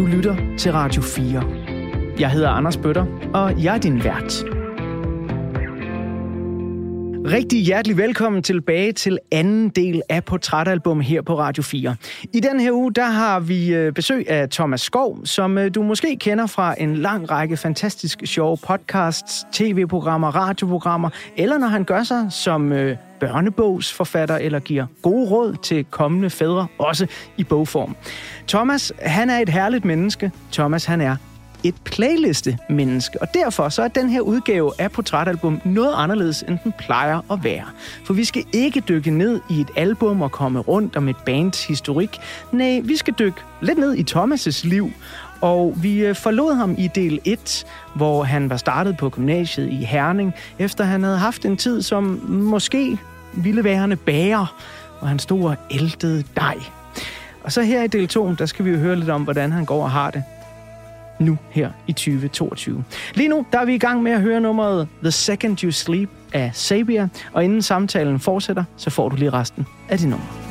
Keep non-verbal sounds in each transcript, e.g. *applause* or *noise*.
Du lytter til Radio 4. Jeg hedder Anders Bøtter, og jeg er din vært. Rigtig hjertelig velkommen tilbage til anden del af Portrætalbum her på Radio 4. I den her uge, der har vi øh, besøg af Thomas Skov, som øh, du måske kender fra en lang række fantastisk sjove podcasts, tv-programmer, radioprogrammer, eller når han gør sig som øh, børnebogsforfatter eller giver gode råd til kommende fædre, også i bogform. Thomas, han er et herligt menneske. Thomas, han er et playliste-menneske, og derfor så er den her udgave af Portrætalbum noget anderledes, end den plejer at være. For vi skal ikke dykke ned i et album og komme rundt om et bands historik. Nej, vi skal dykke lidt ned i Thomas' liv, og vi øh, forlod ham i del 1, hvor han var startet på gymnasiet i Herning, efter han havde haft en tid som måske ville værende bager, hvor han stod og æltede dej. Og så her i del 2, der skal vi jo høre lidt om, hvordan han går og har det nu her i 2022. Lige nu der er vi i gang med at høre nummeret The Second You Sleep af Sabia, og inden samtalen fortsætter, så får du lige resten af det nummer.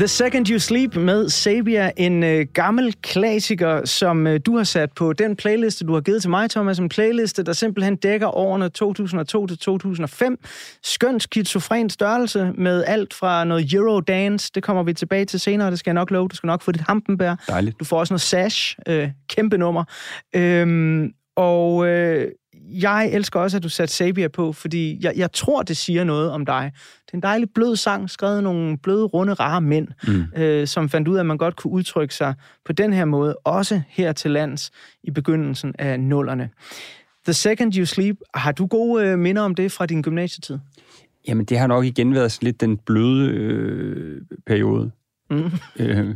The Second You Sleep med Sabia, en øh, gammel klassiker, som øh, du har sat på den playliste, du har givet til mig, Thomas. En playliste, der simpelthen dækker årene 2002 til 2005. Skønt skizofren størrelse med alt fra noget Eurodance. Det kommer vi tilbage til senere, det skal jeg nok love. Du skal nok få dit hampenbær. Dejligt. Du får også noget Sash, øh, kæmpe nummer. Øhm, og øh, jeg elsker også, at du satte Sabia på, fordi jeg, jeg tror, det siger noget om dig. Det er en dejlig blød sang, skrevet nogle bløde, runde, rare mænd, mm. øh, som fandt ud af, at man godt kunne udtrykke sig på den her måde, også her til lands i begyndelsen af nullerne. The Second You Sleep, har du gode øh, minder om det fra din gymnasietid? Jamen, det har nok igen været lidt den bløde øh, periode. Mm. Øh,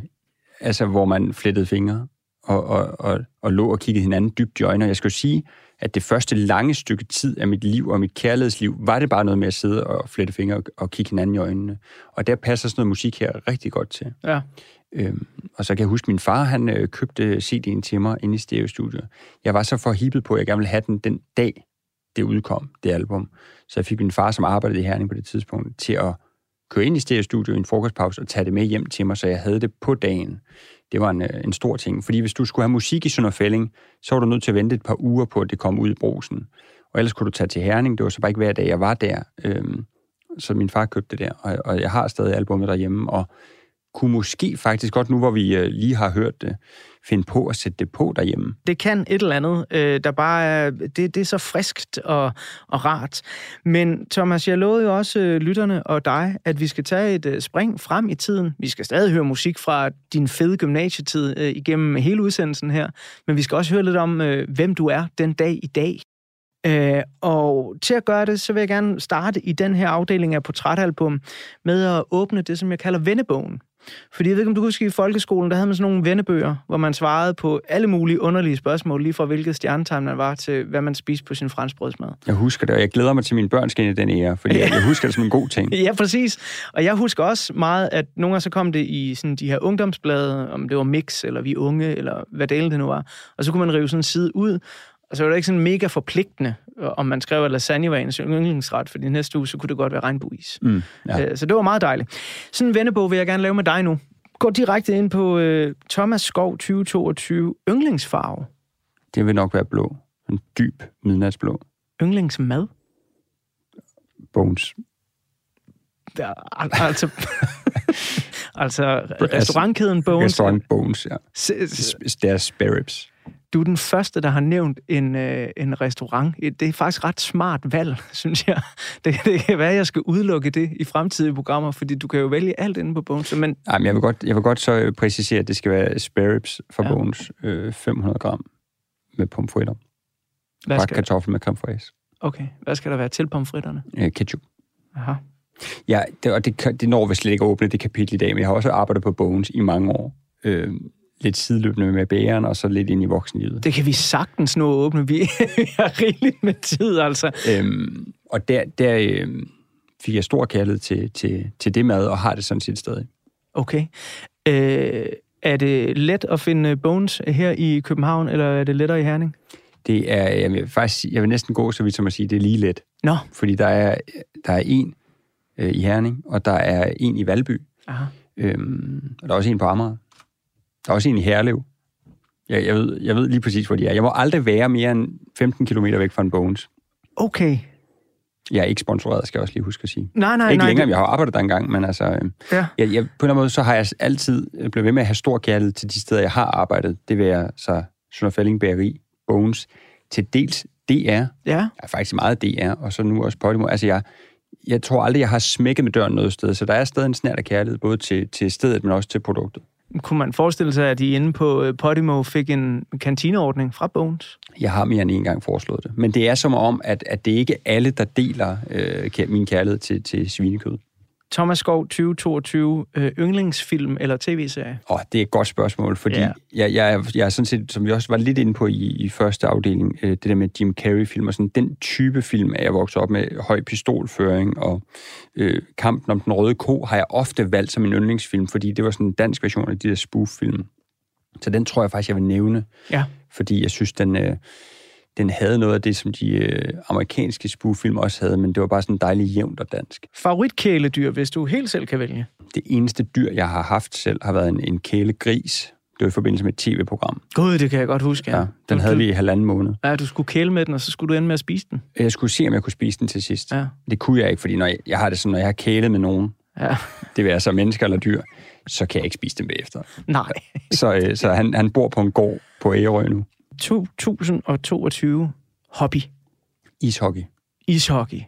altså, hvor man flettede fingre og, og, og, og lå og kiggede hinanden dybt i øjnene. Jeg skal jo sige, at det første lange stykke tid af mit liv og mit kærlighedsliv, var det bare noget med at sidde og flette fingre og, og kigge hinanden i øjnene. Og der passer sådan noget musik her rigtig godt til. Ja. Øhm, og så kan jeg huske, at min far han øh, købte CD'en til mig inde i stereostudiet. Jeg var så forhippet på, at jeg gerne ville have den den dag, det udkom, det album. Så jeg fik min far, som arbejdede i Herning på det tidspunkt, til at køre ind i stereostudiet i en frokostpause og tage det med hjem til mig, så jeg havde det på dagen det var en, øh, en stor ting. Fordi hvis du skulle have musik i Sønderfælling, så var du nødt til at vente et par uger på, at det kom ud i brosen. Og ellers kunne du tage til Herning. Det var så bare ikke hver dag, jeg var der. Øhm, så min far købte det der, og, og jeg har stadig albumet derhjemme, og kunne måske faktisk godt, nu hvor vi øh, lige har hørt det, finde på at sætte det på derhjemme. Det kan et eller andet, øh, der bare er, det, det er så friskt og, og rart. Men Thomas, jeg lovede jo også øh, lytterne og dig, at vi skal tage et øh, spring frem i tiden. Vi skal stadig høre musik fra din fede gymnasietid øh, igennem hele udsendelsen her, men vi skal også høre lidt om, øh, hvem du er den dag i dag. Øh, og til at gøre det, så vil jeg gerne starte i den her afdeling af portrætalbum med at åbne det, som jeg kalder vennebogen. Fordi jeg ved ikke, om du husker i folkeskolen, der havde man sådan nogle vennebøger, hvor man svarede på alle mulige underlige spørgsmål, lige fra hvilket stjernetegn man var til, hvad man spiste på sin franskbrødsmad. Jeg husker det, og jeg glæder mig til, at mine børn skal ind i den ære, fordi jeg, jeg husker det som en god ting. *laughs* Ja, præcis. Og jeg husker også meget, at nogle gange så kom det i sådan de her ungdomsblade, om det var Mix, eller Vi Unge, eller hvad det det nu var. Og så kunne man rive sådan en side ud, og så var det ikke sådan mega forpligtende, om man skrev, at lasagne var ens yndlingsret, fordi næste uge, så kunne det godt være regnbuis. Mm, ja. Øh, så det var meget dejligt. Sådan en vennebog vil jeg gerne lave med dig nu. Gå direkte ind på uh, Thomas Skov 2022 yndlingsfarve. Det vil nok være blå. En dyb midnatsblå. Yndlingsmad? Bones. Ja, altså, *laughs* altså restaurantkæden Bones. Restaurant Bones, ja. Deres spare ribs. Du er den første, der har nævnt en, øh, en restaurant. Det er faktisk ret smart valg, *laughs* synes jeg. Det, det kan være, at jeg skal udelukke det i fremtidige programmer, fordi du kan jo vælge alt inde på Bones. Men... Jamen, jeg, vil godt, jeg vil godt så præcisere, at det skal være spare ribs fra ja. Bones. Øh, 500 gram med pomfritter. Hvad skal... kartoffel med fraise. Okay. Hvad skal der være til pomfritterne? Øh, ketchup. Aha. Ja, det, og det, det når vi slet ikke at åbne det kapitel i dag, men jeg har også arbejdet på Bones i mange år. Øh, lidt sideløbende med bæren, og så lidt ind i voksenlivet. Det kan vi sagtens nå at åbne. *laughs* Vi har rigeligt med tid, altså. Øhm, og der, der øhm, fik jeg stor kærlighed til, til, til det mad, og har det sådan set stadig. Okay. Øh, er det let at finde bones her i København, eller er det lettere i Herning? Det er, jeg vil faktisk, jeg vil næsten gå så vidt som at sige, det er lige let. Nå. Fordi der er, der er en øh, i Herning, og der er en i Valby. Aha. Øhm, og der er også en på Amager. Der er også en i Herlev. Jeg, jeg, ved, jeg ved lige præcis, hvor de er. Jeg må aldrig være mere end 15 km væk fra en Bones. Okay. Jeg er ikke sponsoreret, skal jeg også lige huske at sige. Nej, nej, ikke nej. Ikke længere, det... jeg har arbejdet der engang, men altså... Øh, ja. jeg, jeg, på en eller anden måde, så har jeg altid blevet ved med at have stor kærlighed til de steder, jeg har arbejdet. Det vil jeg så Sønderfælling Bageri, Bones, til dels DR. Ja. Jeg er faktisk meget DR, og så nu også Podimo. Altså, jeg, jeg tror aldrig, jeg har smækket med døren noget sted, så der er stadig en snært af kærlighed, både til, til stedet, men også til produktet. Kunne man forestille sig, at de inde på øh, Podimo fik en kantineordning fra Bones? Jeg har mere end en gang foreslået det. Men det er som om, at, at det ikke er alle, der deler øh, min kærlighed til, til svinekød. Thomas Skov 2022, øh, yndlingsfilm eller tv-serie? Åh, oh, det er et godt spørgsmål, fordi yeah. jeg, jeg, jeg er sådan set, som vi også var lidt inde på i, i første afdeling, øh, det der med Jim Carrey-film og sådan, den type film er jeg vokset op med, høj pistolføring og øh, Kampen om den røde ko har jeg ofte valgt som en yndlingsfilm, fordi det var sådan en dansk version af de der spoof-film. Så den tror jeg faktisk, jeg vil nævne, ja. fordi jeg synes, den... Øh, den havde noget af det, som de øh, amerikanske spoofilm også havde, men det var bare sådan dejligt jævnt og dansk. Favoritkæledyr, hvis du helt selv kan vælge? Det eneste dyr, jeg har haft selv, har været en, en kælegris. Det var i forbindelse med et tv-program. Gud, det kan jeg godt huske, ja. ja den du, havde vi i halvanden måned. Ja, du skulle kæle med den, og så skulle du ende med at spise den. Jeg skulle se, om jeg kunne spise den til sidst. Ja. Det kunne jeg ikke, fordi når jeg, jeg har det sådan, når jeg har kælet med nogen, ja. det vil så mennesker eller dyr, så kan jeg ikke spise dem bagefter. Nej. så øh, så han, han bor på en gård på Ærø nu. 2022 hobby? Ishockey. Ishockey.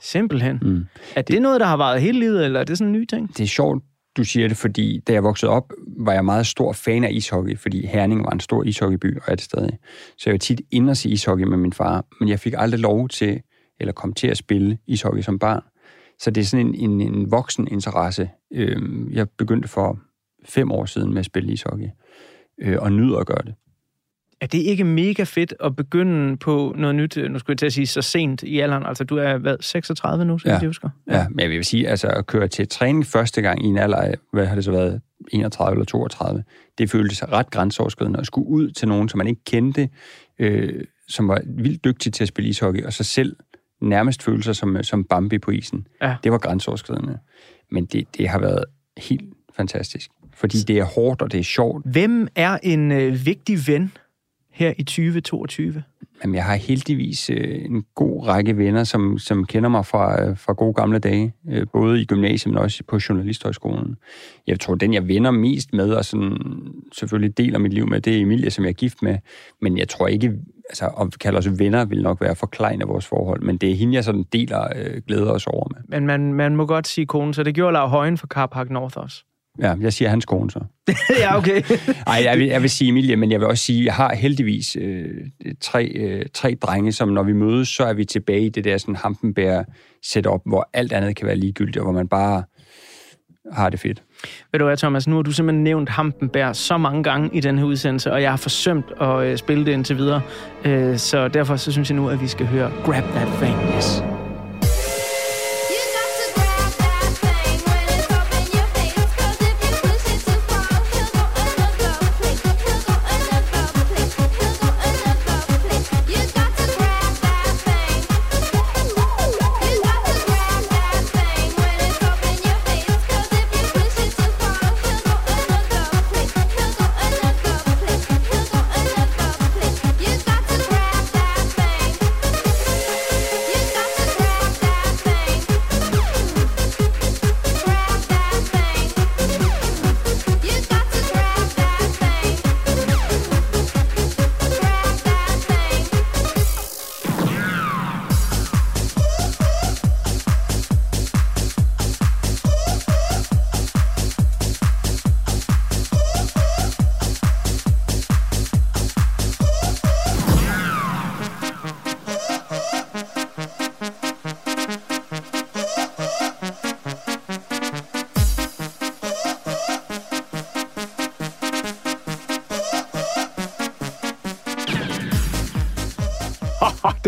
Simpelthen. Mm. Er det, det noget, der har varet hele livet, eller er det sådan en ny ting? Det er sjovt, du siger det, fordi da jeg voksede op, var jeg meget stor fan af ishockey, fordi Herning var en stor ishockeyby, og er det stadig. Så jeg var tit inde og se ishockey med min far, men jeg fik aldrig lov til, eller kom til at spille ishockey som barn. Så det er sådan en, en, en voksen interesse. Øhm, jeg begyndte for fem år siden med at spille ishockey, øh, og nyder at gøre det er det ikke mega fedt at begynde på noget nyt, nu skulle jeg til at sige, så sent i alderen? Altså, du er, hvad, 36 nu, så ja. jeg husker? Ja. ja, men jeg vil sige, altså at køre til træning første gang i en alder af, hvad har det så været, 31 eller 32, det føltes ret grænseoverskridende at skulle ud til nogen, som man ikke kendte, øh, som var vildt dygtig til at spille ishockey, og så selv nærmest føle sig som, som Bambi på isen. Ja. Det var grænseoverskridende. Men det, det har været helt fantastisk. Fordi det er hårdt, og det er sjovt. Hvem er en øh, vigtig ven her i 2022? Jamen, jeg har heldigvis øh, en god række venner, som, som kender mig fra, øh, fra gode gamle dage, øh, både i gymnasiet, men også på Journalisthøjskolen. Jeg tror, den jeg venner mest med, og sådan, selvfølgelig deler mit liv med, det er Emilie, som jeg er gift med, men jeg tror ikke, altså at kalde os venner vil nok være forklejende vores forhold, men det er hende, jeg sådan deler øh, glæder os over med. Men man, man må godt sige konen, så det gjorde Lav Højen for Carpark North også. Ja, jeg siger hans kone så. *laughs* ja, okay. Nej, jeg vil, jeg vil sige Emilie, men jeg vil også sige, jeg har heldigvis øh, tre, øh, tre drenge, som når vi mødes, så er vi tilbage i det der sådan hampenbær setup, hvor alt andet kan være ligegyldigt, og hvor man bare har det fedt. Ved du hvad, Thomas, nu har du simpelthen nævnt Hampenberg så mange gange i den her udsendelse, og jeg har forsømt at øh, spille det indtil videre. Øh, så derfor så synes jeg nu, at vi skal høre Grab That Thing. Yes.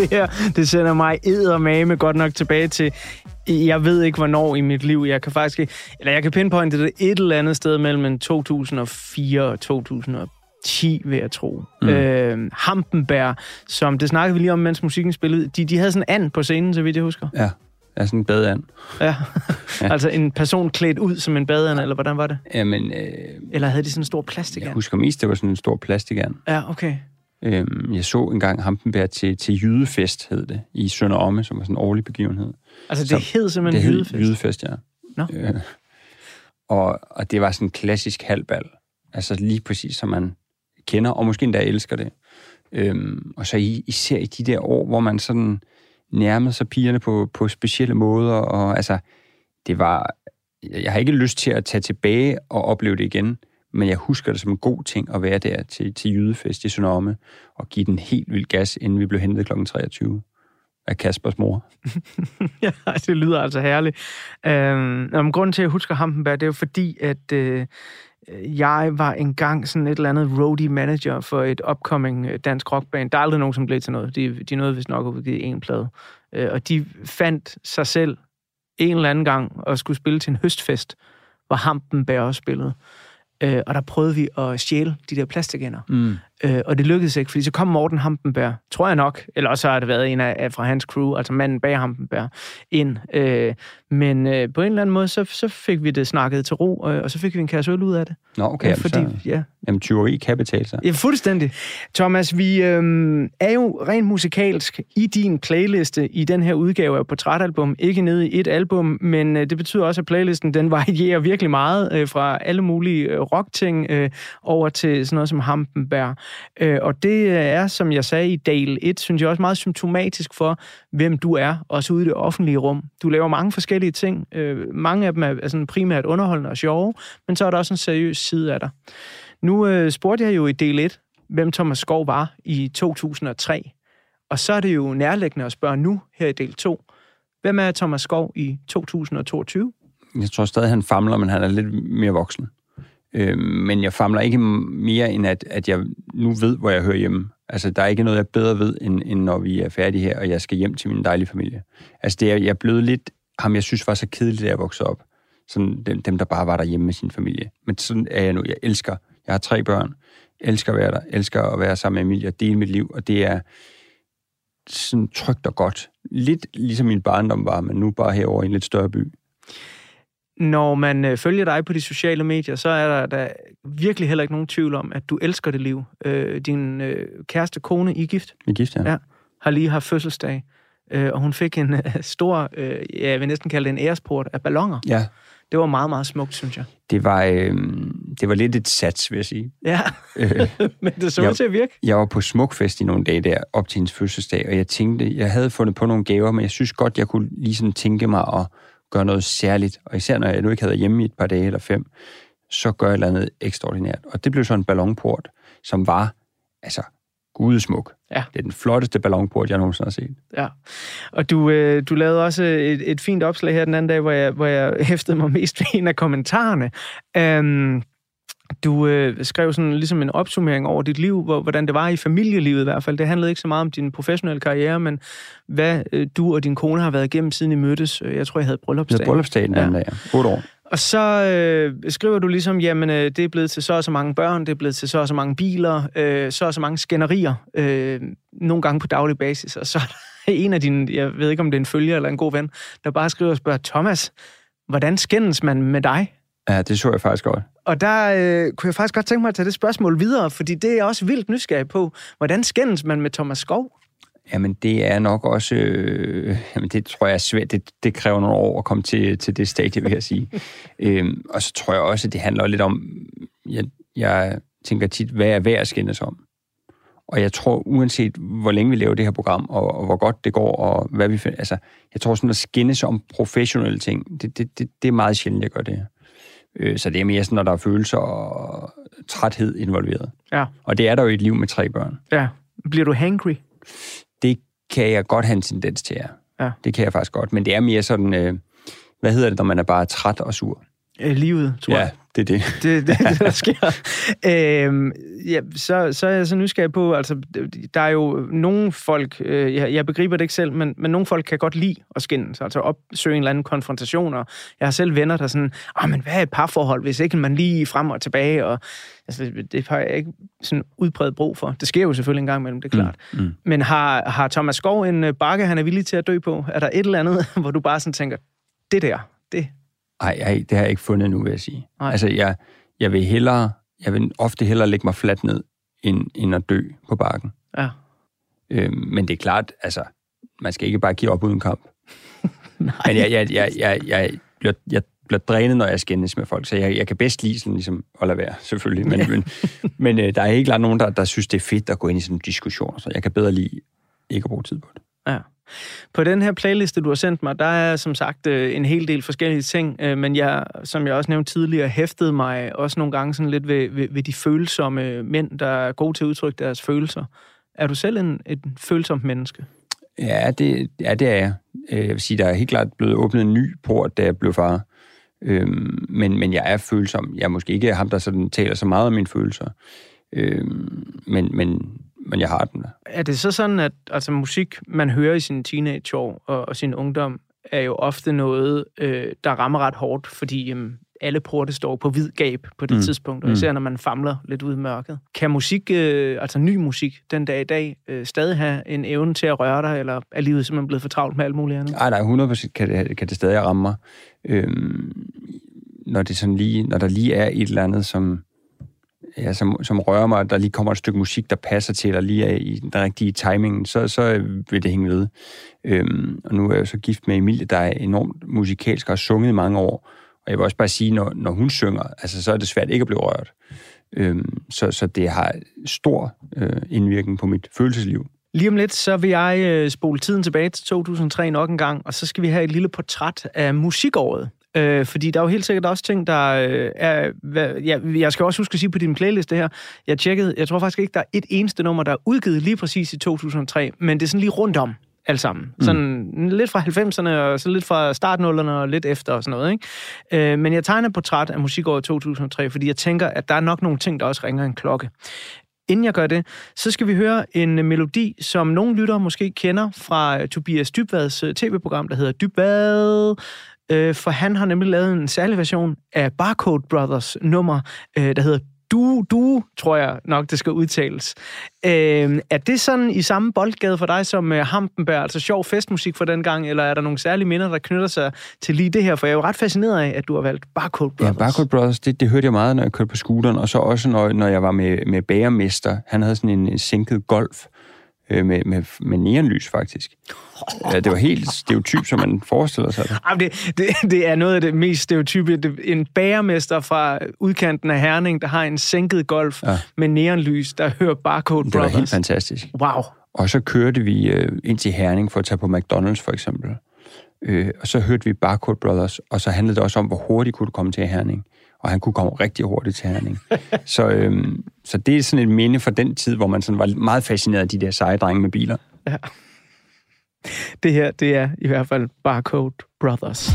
Det her, det sender mig eddermame godt nok tilbage til, jeg ved ikke, hvornår i mit liv. Jeg kan faktisk ikke, eller jeg kan pinpointe det et eller andet sted mellem 2004 og 2010, vil jeg tro. Mm. Øh, Hampenberg, som det snakkede vi lige om, mens musikken spillede. De, de havde sådan en and på scenen, så vidt jeg husker. Ja, ja sådan en badeand. Ja. ja, altså en person klædt ud som en badeand, eller hvordan var det? Jamen, øh, eller havde de sådan en stor plastikand? Jeg husker mest, det var sådan en stor plastikand. Ja, okay. Øhm, jeg så engang Hampenberg til, til Jydefest, hed det, i Sønder Omme, som var sådan en årlig begivenhed. Altså det hed simpelthen det Jydefest? Det Jydefest, ja. Nå. Øh, og, og det var sådan en klassisk halvbal. Altså lige præcis, som man kender, og måske endda elsker det. Øhm, og så især i de der år, hvor man sådan nærmede sig pigerne på, på specielle måder, og altså, det var... Jeg har ikke lyst til at tage tilbage og opleve det igen, men jeg husker det som en god ting at være der til, til jydefest i Sønderme og give den helt vild gas, inden vi blev hentet kl. 23 af Kaspers mor. *laughs* ja, det lyder altså herligt. Øhm, om grunden til, at jeg husker Hampenberg, det er jo fordi, at øh, jeg var engang sådan et eller andet roadie manager for et upcoming øh, dansk rockband. Der er aldrig nogen, som blev til noget. De, de nåede vist nok at udgive en plade. Øh, og de fandt sig selv en eller anden gang og skulle spille til en høstfest, hvor Hampenberg også spillede. Øh, og der prøvede vi at stjæle de der plastikænder. Mm. Øh, og det lykkedes ikke, fordi så kom Morten Hampenberg, tror jeg nok, eller også har det været en af, af fra hans crew, altså manden bag Hampenberg, ind. Øh, men øh, på en eller anden måde, så, så fik vi det snakket til ro, øh, og så fik vi en kasse øl ud af det. Nå, okay. Øh, fordi, så, ja. Jamen, tyveri kan betale sig. Ja, fuldstændig. Thomas, vi øh, er jo rent musikalsk i din playliste i den her udgave af Portrætalbum. Ikke nede i et album, men øh, det betyder også, at playlisten den varierer virkelig meget øh, fra alle mulige øh, rockting øh, over til sådan noget som Hampenberg. Øh, og det er, som jeg sagde i del 1, synes jeg også meget symptomatisk for, hvem du er, også ude i det offentlige rum. Du laver mange forskellige ting. Øh, mange af dem er, sådan primært underholdende og sjove, men så er der også en seriøs side af dig. Nu øh, spurgte jeg jo i del 1, hvem Thomas Skov var i 2003. Og så er det jo nærliggende at spørge nu, her i del 2, hvem er Thomas Skov i 2022? Jeg tror stadig, han famler, men han er lidt mere voksen. Øh, men jeg famler ikke mere, end at, at jeg nu ved, hvor jeg hører hjemme. Altså, der er ikke noget, jeg bedre ved, end, end når vi er færdige her, og jeg skal hjem til min dejlige familie. Altså, det er, jeg er blevet lidt ham, jeg synes var så kedelig, da jeg voksede op. Sådan dem, dem, der bare var derhjemme med sin familie. Men sådan er jeg nu. Jeg elsker, jeg har tre børn, jeg elsker at være der, elsker at være sammen med Emilie og dele mit liv, og det er sådan trygt og godt. Lidt ligesom min barndom var, men nu bare herover i en lidt større by når man øh, følger dig på de sociale medier, så er der, der virkelig heller ikke nogen tvivl om, at du elsker det liv. Øh, din øh, kæreste kone, I gift? I gift, ja. ja. Har lige haft fødselsdag, øh, og hun fik en øh, stor, øh, jeg vil næsten kalde det en æresport af ballonger. Ja. Det var meget, meget smukt, synes jeg. Det var, øh, det var lidt et sats, vil jeg sige. Ja, øh, *laughs* men det så ud til at virke. Jeg var på Smukfest i nogle dage der, op til hendes fødselsdag, og jeg tænkte, jeg havde fundet på nogle gaver, men jeg synes godt, jeg kunne lige sådan tænke mig at gøre noget særligt. Og især når jeg nu ikke havde hjemme i et par dage eller fem, så gør jeg et eller andet ekstraordinært. Og det blev så en ballonport, som var altså gudesmuk. Ja. Det er den flotteste ballonport, jeg nogensinde har set. Ja, og du, øh, du lavede også et, et fint opslag her den anden dag, hvor jeg, hvor jeg *laughs* hæftede mig mest ved en af kommentarerne. Um, du øh, skrev sådan ligesom en opsummering over dit liv, hvor, hvordan det var i familielivet i hvert fald. Det handlede ikke så meget om din professionelle karriere, men hvad øh, du og din kone har været igennem, siden I mødtes. Jeg tror, jeg havde bryllupsdag. Det bryllupsdag den anden ja. dag, 8 år. Og så øh, skriver du ligesom, jamen øh, det er blevet til så og så mange børn, det er blevet til så og så mange biler, øh, så og så mange skænderier, øh, nogle gange på daglig basis. Og så er der en af dine, jeg ved ikke om det er en følger eller en god ven, der bare skriver og spørger, Thomas, hvordan skændes man med dig? Ja, det så jeg faktisk godt. Og der øh, kunne jeg faktisk godt tænke mig at tage det spørgsmål videre, fordi det er også vildt nysgerrig på. Hvordan skændes man med Thomas Skov? Jamen, det er nok også... Øh, jamen, det tror jeg er svært. Det, det kræver nogle år at komme til, til det stadie, vil jeg sige. *laughs* øhm, og så tror jeg også, at det handler lidt om... Jeg, jeg tænker tit, hvad er værd at skændes om? Og jeg tror, uanset hvor længe vi laver det her program, og, og hvor godt det går, og hvad vi finder... Altså, jeg tror sådan at skændes om professionelle ting, det, det, det, det er meget sjældent, jeg gør det her. Øh, så det er mere sådan, når der er følelser og træthed involveret. Ja. Og det er der jo i et liv med tre børn. Ja. Bliver du hangry? Det kan jeg godt have en tendens til, ja. ja. Det kan jeg faktisk godt. Men det er mere sådan, øh, hvad hedder det, når man er bare træt og sur? Øh, livet, tror ja, jeg. det er det. *laughs* Det, det, det der sker. øhm, ja, så, så er jeg så nysgerrig på, altså, der er jo nogle folk, øh, jeg, jeg begriber det ikke selv, men, men nogle folk kan godt lide at skændes, altså opsøge en eller anden konfrontation, og jeg har selv venner, der sådan, ah, men hvad er et parforhold, hvis ikke man lige frem og tilbage, og altså, det har jeg ikke sådan udbredt brug for. Det sker jo selvfølgelig en gang imellem, det er klart. Mm, mm. Men har, har Thomas Skov en øh, bakke, han er villig til at dø på? Er der et eller andet, *laughs* hvor du bare sådan tænker, det der, det, Nej, ej, det har jeg ikke fundet nu, vil jeg sige. Ej. Altså, jeg, jeg vil hellere, jeg vil ofte hellere lægge mig fladt ned, end, end at dø på bakken. Ja. Øhm, men det er klart, altså, man skal ikke bare give op uden kamp. *laughs* Nej. Men jeg, jeg, jeg, jeg, jeg, jeg, jeg bliver drænet, når jeg skændes med folk, så jeg, jeg kan bedst lide sådan ligesom at lade være, selvfølgelig. Men, ja. men, men øh, der er ikke nogen, der, der synes, det er fedt at gå ind i sådan en diskussion, så jeg kan bedre lide ikke at bruge tid på det. Ja. På den her playliste, du har sendt mig, der er som sagt øh, en hel del forskellige ting, øh, men jeg, som jeg også nævnte tidligere, hæftede mig også nogle gange sådan lidt ved, ved, ved de følsomme mænd, der er gode til at udtrykke deres følelser. Er du selv en, et følsomt menneske? Ja, det, ja, det er jeg. Øh, jeg vil sige, der er helt klart blevet åbnet en ny port, da jeg blev far. Øhm, men, men jeg er følsom. Jeg er måske ikke ham, der sådan taler så meget om mine følelser. Øhm, men, men men jeg har den. Er det så sådan, at altså, musik, man hører i sin teenageår og, og sin ungdom, er jo ofte noget, øh, der rammer ret hårdt, fordi øh, alle porte står på hvid gab på det mm. tidspunkt, og mm. især når man famler lidt ud i mørket. Kan musik, øh, altså ny musik, den dag i dag, øh, stadig have en evne til at røre dig, eller er livet simpelthen blevet for travlt med alt muligt andet? Nej, nej, 100% kan det, kan det stadig ramme mig. Øhm, når, det sådan lige, når der lige er et eller andet, som, ja, som, som rører mig, der lige kommer et stykke musik, der passer til, eller lige er i den rigtige timing, så, så vil det hænge ved. Øhm, og nu er jeg jo så gift med Emilie, der er enormt musikalsk og har sunget i mange år. Og jeg vil også bare sige, når, når hun synger, altså, så er det svært ikke at blive rørt. Øhm, så, så det har stor øh, indvirkning på mit følelsesliv. Lige om lidt, så vil jeg øh, spole tiden tilbage til 2003 nok en gang, og så skal vi have et lille portræt af musikåret. Øh, fordi der er jo helt sikkert også ting, der øh, er... Hvad, ja, jeg skal også huske at sige på din playliste her, jeg tjekkede, jeg tror faktisk ikke, der er et eneste nummer, der er udgivet lige præcis i 2003, men det er sådan lige rundt om alt sammen. Mm. Sådan mm. lidt fra 90'erne, og så lidt fra startnullerne, og lidt efter og sådan noget. Ikke? Øh, men jeg tegner et portræt af musikåret 2003, fordi jeg tænker, at der er nok nogle ting, der også ringer en klokke. Inden jeg gør det, så skal vi høre en melodi, som nogle lyttere måske kender fra Tobias Dybvads øh, tv-program, der hedder Dybvad, øh, for han har nemlig lavet en særlig version af Barcode Brothers nummer, øh, der hedder du, du, tror jeg nok, det skal udtales. Øh, er det sådan i samme boldgade for dig som øh, Hampenberg, altså sjov festmusik for den gang, eller er der nogle særlige minder, der knytter sig til lige det her? For jeg er jo ret fascineret af, at du har valgt Barcode Brothers. Ja, Barcode Brothers, det, det hørte jeg meget, når jeg kørte på scooteren, og så også, når, når jeg var med, med bagermester. Han havde sådan en, en sænket golf øh, med, med, med neonlys, faktisk. Ja, det var helt stereotyp, som man forestiller sig det. Jamen, det, det. Det er noget af det mest stereotype. En bagermester fra udkanten af Herning, der har en sænket golf ja. med neonlys, der hører Barcode det Brothers. Det var helt fantastisk. Wow. Og så kørte vi øh, ind til Herning for at tage på McDonald's, for eksempel. Øh, og så hørte vi Barcode Brothers, og så handlede det også om, hvor hurtigt kunne du komme til Herning. Og han kunne komme rigtig hurtigt til Herning. *laughs* så, øhm, så det er sådan et minde fra den tid, hvor man sådan var meget fascineret af de der seje drenge med biler. Ja. Det her, det er i hvert fald Barcode Brothers.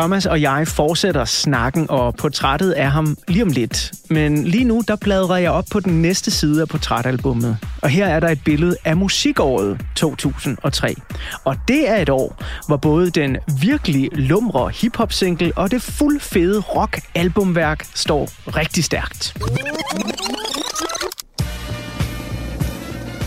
Thomas og jeg fortsætter snakken og portrættet af ham lige om lidt. Men lige nu, der bladrer jeg op på den næste side af portrætalbummet. Og her er der et billede af musikåret 2003. Og det er et år, hvor både den virkelig lumre hiphop-single og det fuldfede rock-albumværk står rigtig stærkt.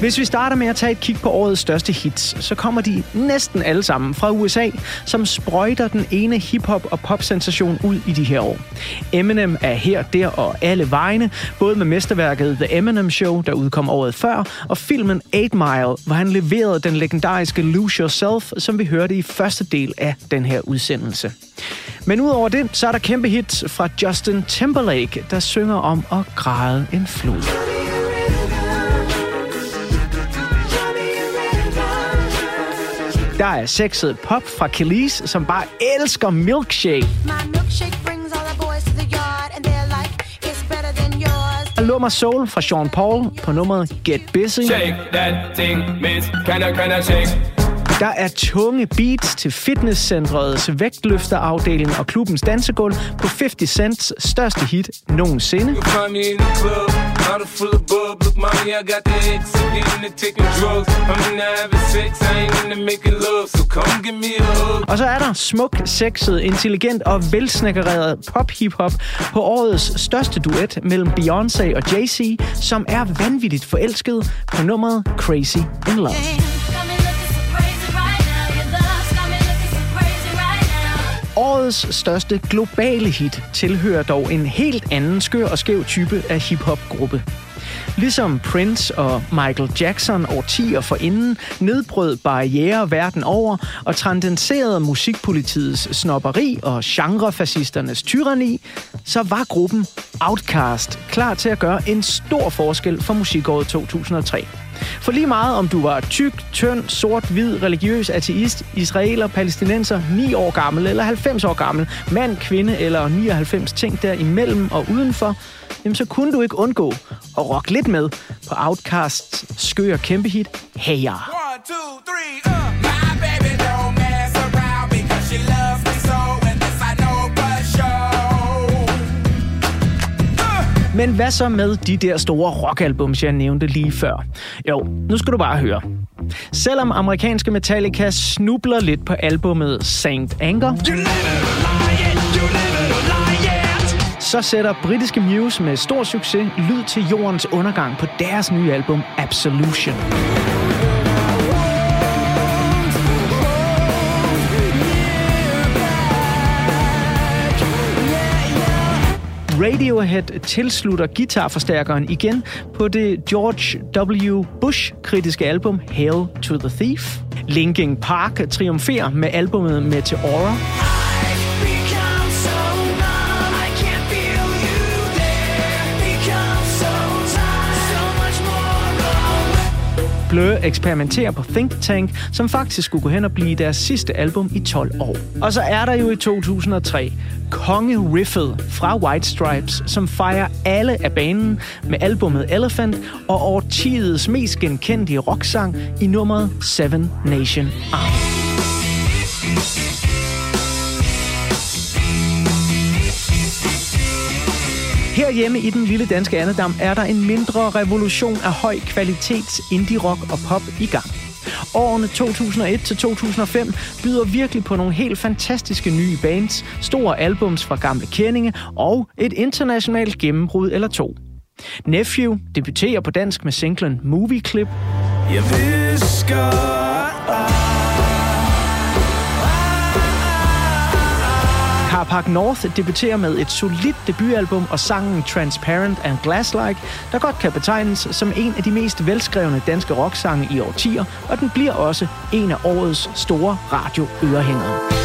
Hvis vi starter med at tage et kig på årets største hits, så kommer de næsten alle sammen fra USA, som sprøjter den ene hiphop- og pop-sensation ud i de her år. Eminem er her, der og alle vegne, både med mesterværket The Eminem Show, der udkom året før, og filmen 8 Mile, hvor han leverede den legendariske Lose Yourself, som vi hørte i første del af den her udsendelse. Men udover det, så er der kæmpe hits fra Justin Timberlake, der synger om at græde en flod. Der er sexet pop fra Kelis, som bare elsker milkshake. Og Lummer Soul fra Sean Paul på nummeret Get Busy. Shake that thing, miss. Can I, can I shake? Der er tunge beats til fitnesscentrets vægtløfterafdeling og klubbens dansegulv på 50 Cents største hit nogensinde. Bottle full of bub, look mommy, I got the X, I'm into taking drugs. I'm into having sex, I ain't into making love, so come give me a hug. Og så er der smuk, sexet, intelligent og velsnækkereret pop-hip-hop på årets største duet mellem Beyoncé og Jay-Z, som er vanvittigt forelsket på nummeret Crazy in Love. Årets største globale hit tilhører dog en helt anden skør og skæv type af hiphop-gruppe. Ligesom Prince og Michael Jackson årtier forinden nedbrød barriere verden over og transcenderede musikpolitiets snopperi og genrefascisternes tyranni, så var gruppen Outcast klar til at gøre en stor forskel for musikåret 2003. For lige meget om du var tyk, tynd, sort, hvid, religiøs, ateist, israeler, palæstinenser, 9 år gammel eller 90 år gammel, mand, kvinde eller 99 ting derimellem og udenfor, jamen så kunne du ikke undgå at rock lidt med på Outcasts skøre kæmpehit Hey Ya. One, two, three, uh. Men hvad så med de der store rockalbums, jeg nævnte lige før? Jo, nu skal du bare høre. Selvom amerikanske Metallica snubler lidt på albummet Saint Anger, så sætter britiske Muse med stor succes lyd til jordens undergang på deres nye album Absolution. Radiohead tilslutter guitarforstærkeren igen på det George W. Bush-kritiske album Hail to the Thief. Linkin Park triumferer med albumet Meteora. Blur eksperimenterer på Think Tank, som faktisk skulle gå hen og blive deres sidste album i 12 år. Og så er der jo i 2003 Konge Riffet fra White Stripes, som fejrer alle af banen med albumet Elephant og årtidets mest genkendelige rocksang i nummeret Seven Nation Army. Herhjemme i den lille danske Annedam er der en mindre revolution af høj kvalitets indie rock og pop i gang. Årene 2001 til 2005 byder virkelig på nogle helt fantastiske nye bands, store albums fra gamle kendinge og et internationalt gennembrud eller to. Nephew debuterer på dansk med singlen Movie Clip. Jeg visker Carpark North debuterer med et solidt debutalbum og sangen Transparent and Glasslike, der godt kan betegnes som en af de mest velskrevne danske rocksange i årtier, og den bliver også en af årets store radio-ørehængere.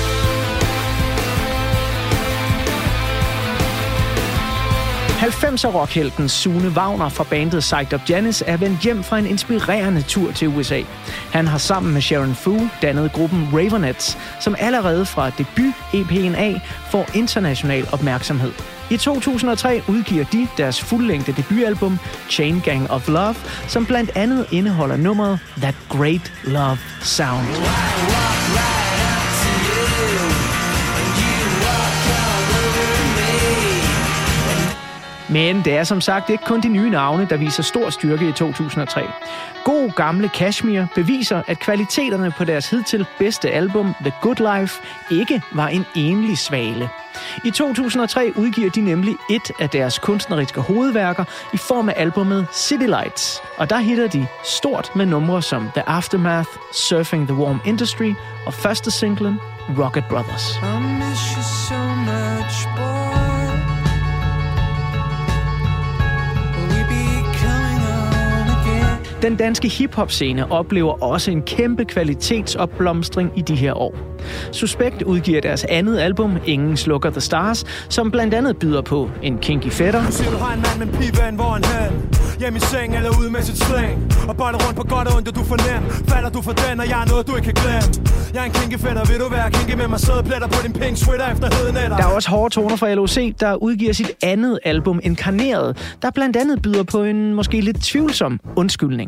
90'er rockhelten Sune Wagner fra bandet Psyched Up Janis er vendt hjem fra en inspirerende tur til USA. Han har sammen med Sharon Fu dannet gruppen Ravenettes, som allerede fra debut EP'en A får international opmærksomhed. I 2003 udgiver de deres fuldlængde debutalbum Chain Gang of Love, som blandt andet indeholder nummeret That Great Love Sound. Men det er som sagt ikke kun de nye navne, der viser stor styrke i 2003. God gamle Kashmir beviser, at kvaliteterne på deres hidtil bedste album, The Good Life, ikke var en enlig svale. I 2003 udgiver de nemlig et af deres kunstneriske hovedværker i form af albumet City Lights. Og der hitter de stort med numre som The Aftermath, Surfing the Warm Industry og første singlen Rocket Brothers. I miss you so much, boy. Den danske hiphop-scene oplever også en kæmpe kvalitetsopblomstring i de her år. Suspekt udgiver deres andet album, Ingen slukker the Stars, som blandt andet byder på en kinky fætter. Du siger, du har en mand med en pivan, hvor han hen? Hjem i seng eller ude med sit slæng Og boller rundt på godt og ondt, du fornem Falder du for den, og jeg er noget, du ikke kan glemme Jeg er en kinky fætter, vil du være kinky med mig Sidde pletter på din pink sweater efter hedenetter Der er også hårde toner fra LOC, der udgiver sit andet album, Inkarneret Der blandt andet byder på en måske lidt tvivlsom undskyldning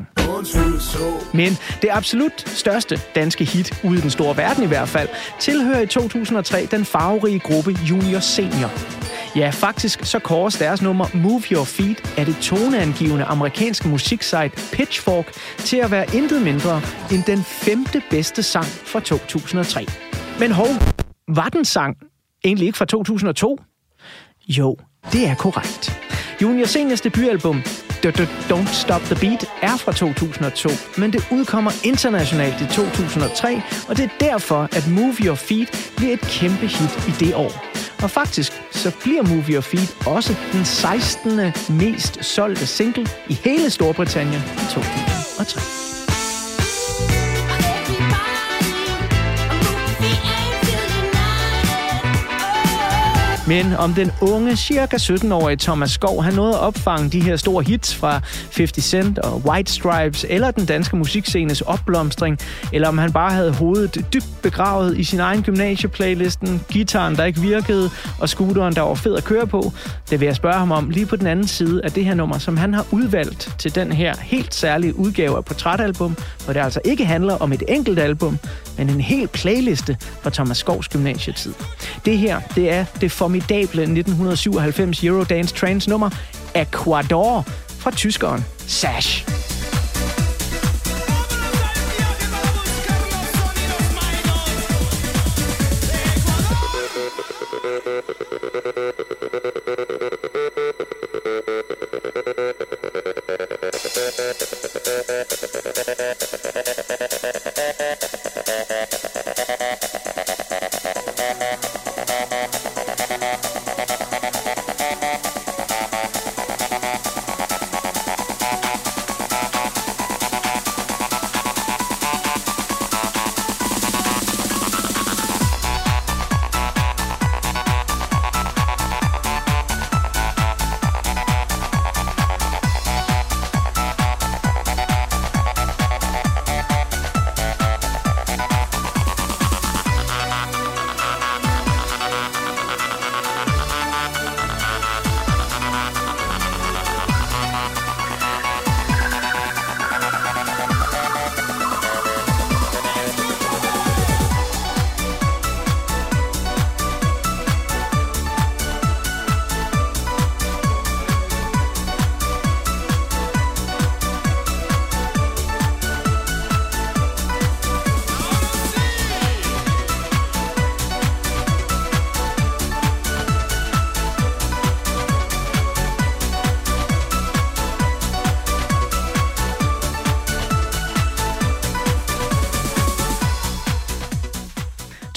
men det absolut største danske hit, ude i den store verden i hvert fald, tilhører i 2003 den farverige gruppe Junior Senior. Ja, faktisk så kåres deres nummer Move Your Feet af det toneangivende amerikanske musiksite Pitchfork til at være intet mindre end den femte bedste sang fra 2003. Men hov, var den sang egentlig ikke fra 2002? Jo, det er korrekt. Junior Seniors debutalbum Don't Stop the Beat er fra 2002, men det udkommer internationalt i 2003, og det er derfor, at Move Your Feet bliver et kæmpe hit i det år. Og faktisk så bliver Move Your Feet også den 16. mest solgte single i hele Storbritannien i 2003. Men om den unge, cirka 17-årige Thomas Skov, han nåede at opfange de her store hits fra 50 Cent og White Stripes, eller den danske musikscenes opblomstring, eller om han bare havde hovedet dybt begravet i sin egen gymnasieplaylisten, gitaren, der ikke virkede, og scooteren, der var fed at køre på. Det vil jeg spørge ham om lige på den anden side af det her nummer, som han har udvalgt til den her helt særlige udgave af Portrætalbum, hvor det altså ikke handler om et enkelt album, men en hel playliste fra Thomas Skovs gymnasietid. Det her, det er det formidable 1997 Eurodance Trance nummer Aquador fra tyskeren Sash.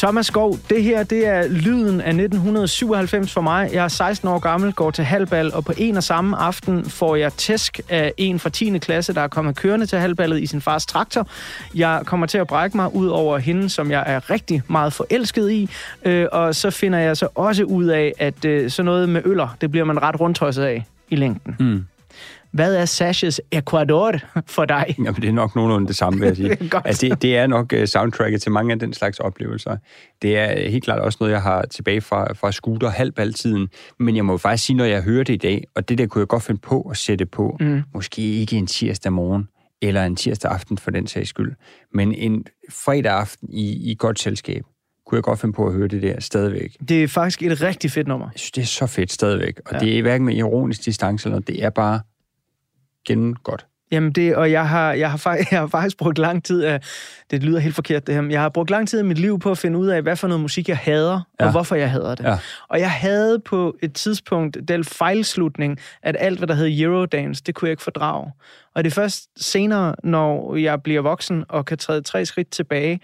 Thomas Skov, det her det er lyden af 1997 for mig. Jeg er 16 år gammel, går til halvbal, og på en og samme aften får jeg tæsk af en fra 10. klasse, der er kommet kørende til halvballet i sin fars traktor. Jeg kommer til at brække mig ud over hende, som jeg er rigtig meget forelsket i, øh, og så finder jeg så også ud af, at øh, sådan noget med øller, det bliver man ret rundtosset af i længden. Mm. Hvad er Sashes Ecuador for dig? Jamen, det er nok nogenlunde det samme, vil jeg *laughs* sige. Det er godt. altså, det, det er nok uh, soundtracket til mange af den slags oplevelser. Det er helt klart også noget, jeg har tilbage fra, fra scooter halvbaltiden. Men jeg må faktisk sige, når jeg hører det i dag, og det der kunne jeg godt finde på at sætte på, mm. måske ikke en tirsdag morgen, eller en tirsdag aften for den sags skyld, men en fredag aften i, i godt selskab, kunne jeg godt finde på at høre det der stadigvæk. Det er faktisk et rigtig fedt nummer. Jeg synes, det er så fedt stadigvæk. Og ja. det er hverken med ironisk distance eller noget. Det er bare gennem godt. Jamen det, og jeg har, jeg, har faktisk, *laughs* jeg har faktisk brugt lang tid af, det lyder helt forkert det her, men jeg har brugt lang tid af mit liv på at finde ud af, hvad for noget musik jeg hader, ja. og hvorfor jeg hader det. Ja. Og jeg havde på et tidspunkt den fejlslutning, at alt, hvad der hed Eurodance, det kunne jeg ikke fordrage. Og det er først senere, når jeg bliver voksen og kan træde tre skridt tilbage,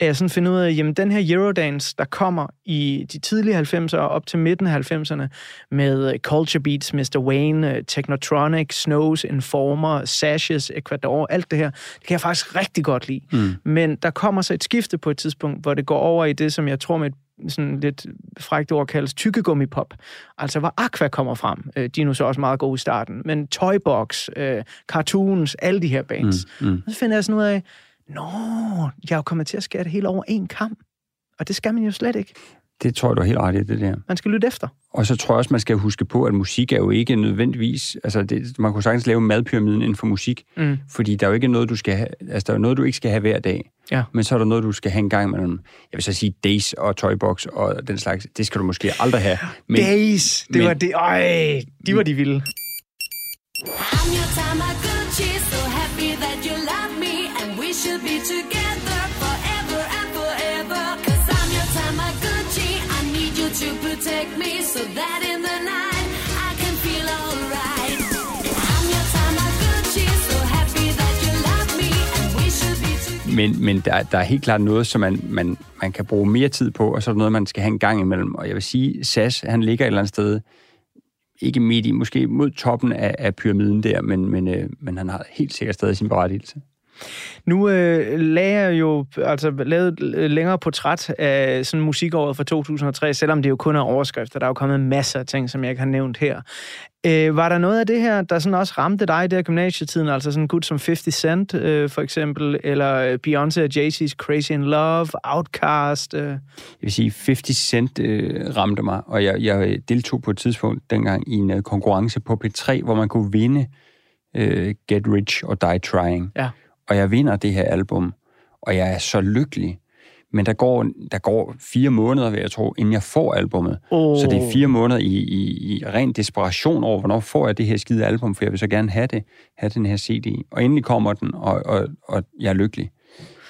at jeg sådan finder ud af, jamen den her Eurodance, der kommer i de tidlige 90'er og op til midten af 90'erne med Culture Beats, Mr. Wayne, Technotronic, Snows, Informer, Sashes, Ecuador, alt det her, det kan jeg faktisk rigtig godt lide. Mm. Men der kommer så et skifte på et tidspunkt, hvor det går over i det, som jeg tror med et sådan lidt frækt ord kaldes tykkegummipop. Altså, hvor Aqua kommer frem. Øh, de er nu så også meget gode i starten. Men Toybox, øh, Cartoons, alle de her bands. Mm, mm. Og så finder jeg sådan ud af, Nå, jeg er jo kommet til at skære det hele over en kamp. Og det skal man jo slet ikke. Det tror jeg, du er helt ret i, det der. Man skal lytte efter. Og så tror jeg også, man skal huske på, at musik er jo ikke nødvendigvis... Altså, det, man kunne sagtens lave madpyramiden inden for musik, mm. fordi der er jo ikke noget, du skal have... Altså, der er noget, du ikke skal have hver dag. Ja. Men så er der noget, du skal have en gang imellem. Jeg vil så sige Days og Toybox og den slags. Det skal du måske aldrig have. Men, Days! Det men, var det... Øj, de var de vilde. I'm your Tamagotchi, Men, men der, der er helt klart noget, som man, man, man kan bruge mere tid på, og så er der noget, man skal have en gang imellem. Og jeg vil sige, SAS, han ligger et eller andet sted ikke midt i, måske mod toppen af, af pyramiden der, men, men, øh, men han har helt sikkert stadig sin berettigelse. Nu øh, lagde jeg jo altså, lavet længere portræt af sådan musikåret fra 2003, selvom det jo kun er overskrifter. Der er jo kommet masser af ting, som jeg ikke har nævnt her. Øh, var der noget af det her, der sådan også ramte dig i der gymnasietiden? Altså sådan gut som 50 Cent, øh, for eksempel, eller Beyoncé og Jay-Z's Crazy in Love, Outkast? Øh. Jeg vil sige, 50 Cent øh, ramte mig, og jeg, jeg deltog på et tidspunkt dengang i en uh, konkurrence på P3, hvor man kunne vinde øh, Get Rich or Die Trying. Ja og jeg vinder det her album, og jeg er så lykkelig. Men der går, der går fire måneder, vil jeg tro, inden jeg får albummet. Oh. Så det er fire måneder i, i, i ren desperation over, hvornår får jeg det her skide album, for jeg vil så gerne have det, have den her CD. Og endelig kommer den, og, og, og jeg er lykkelig.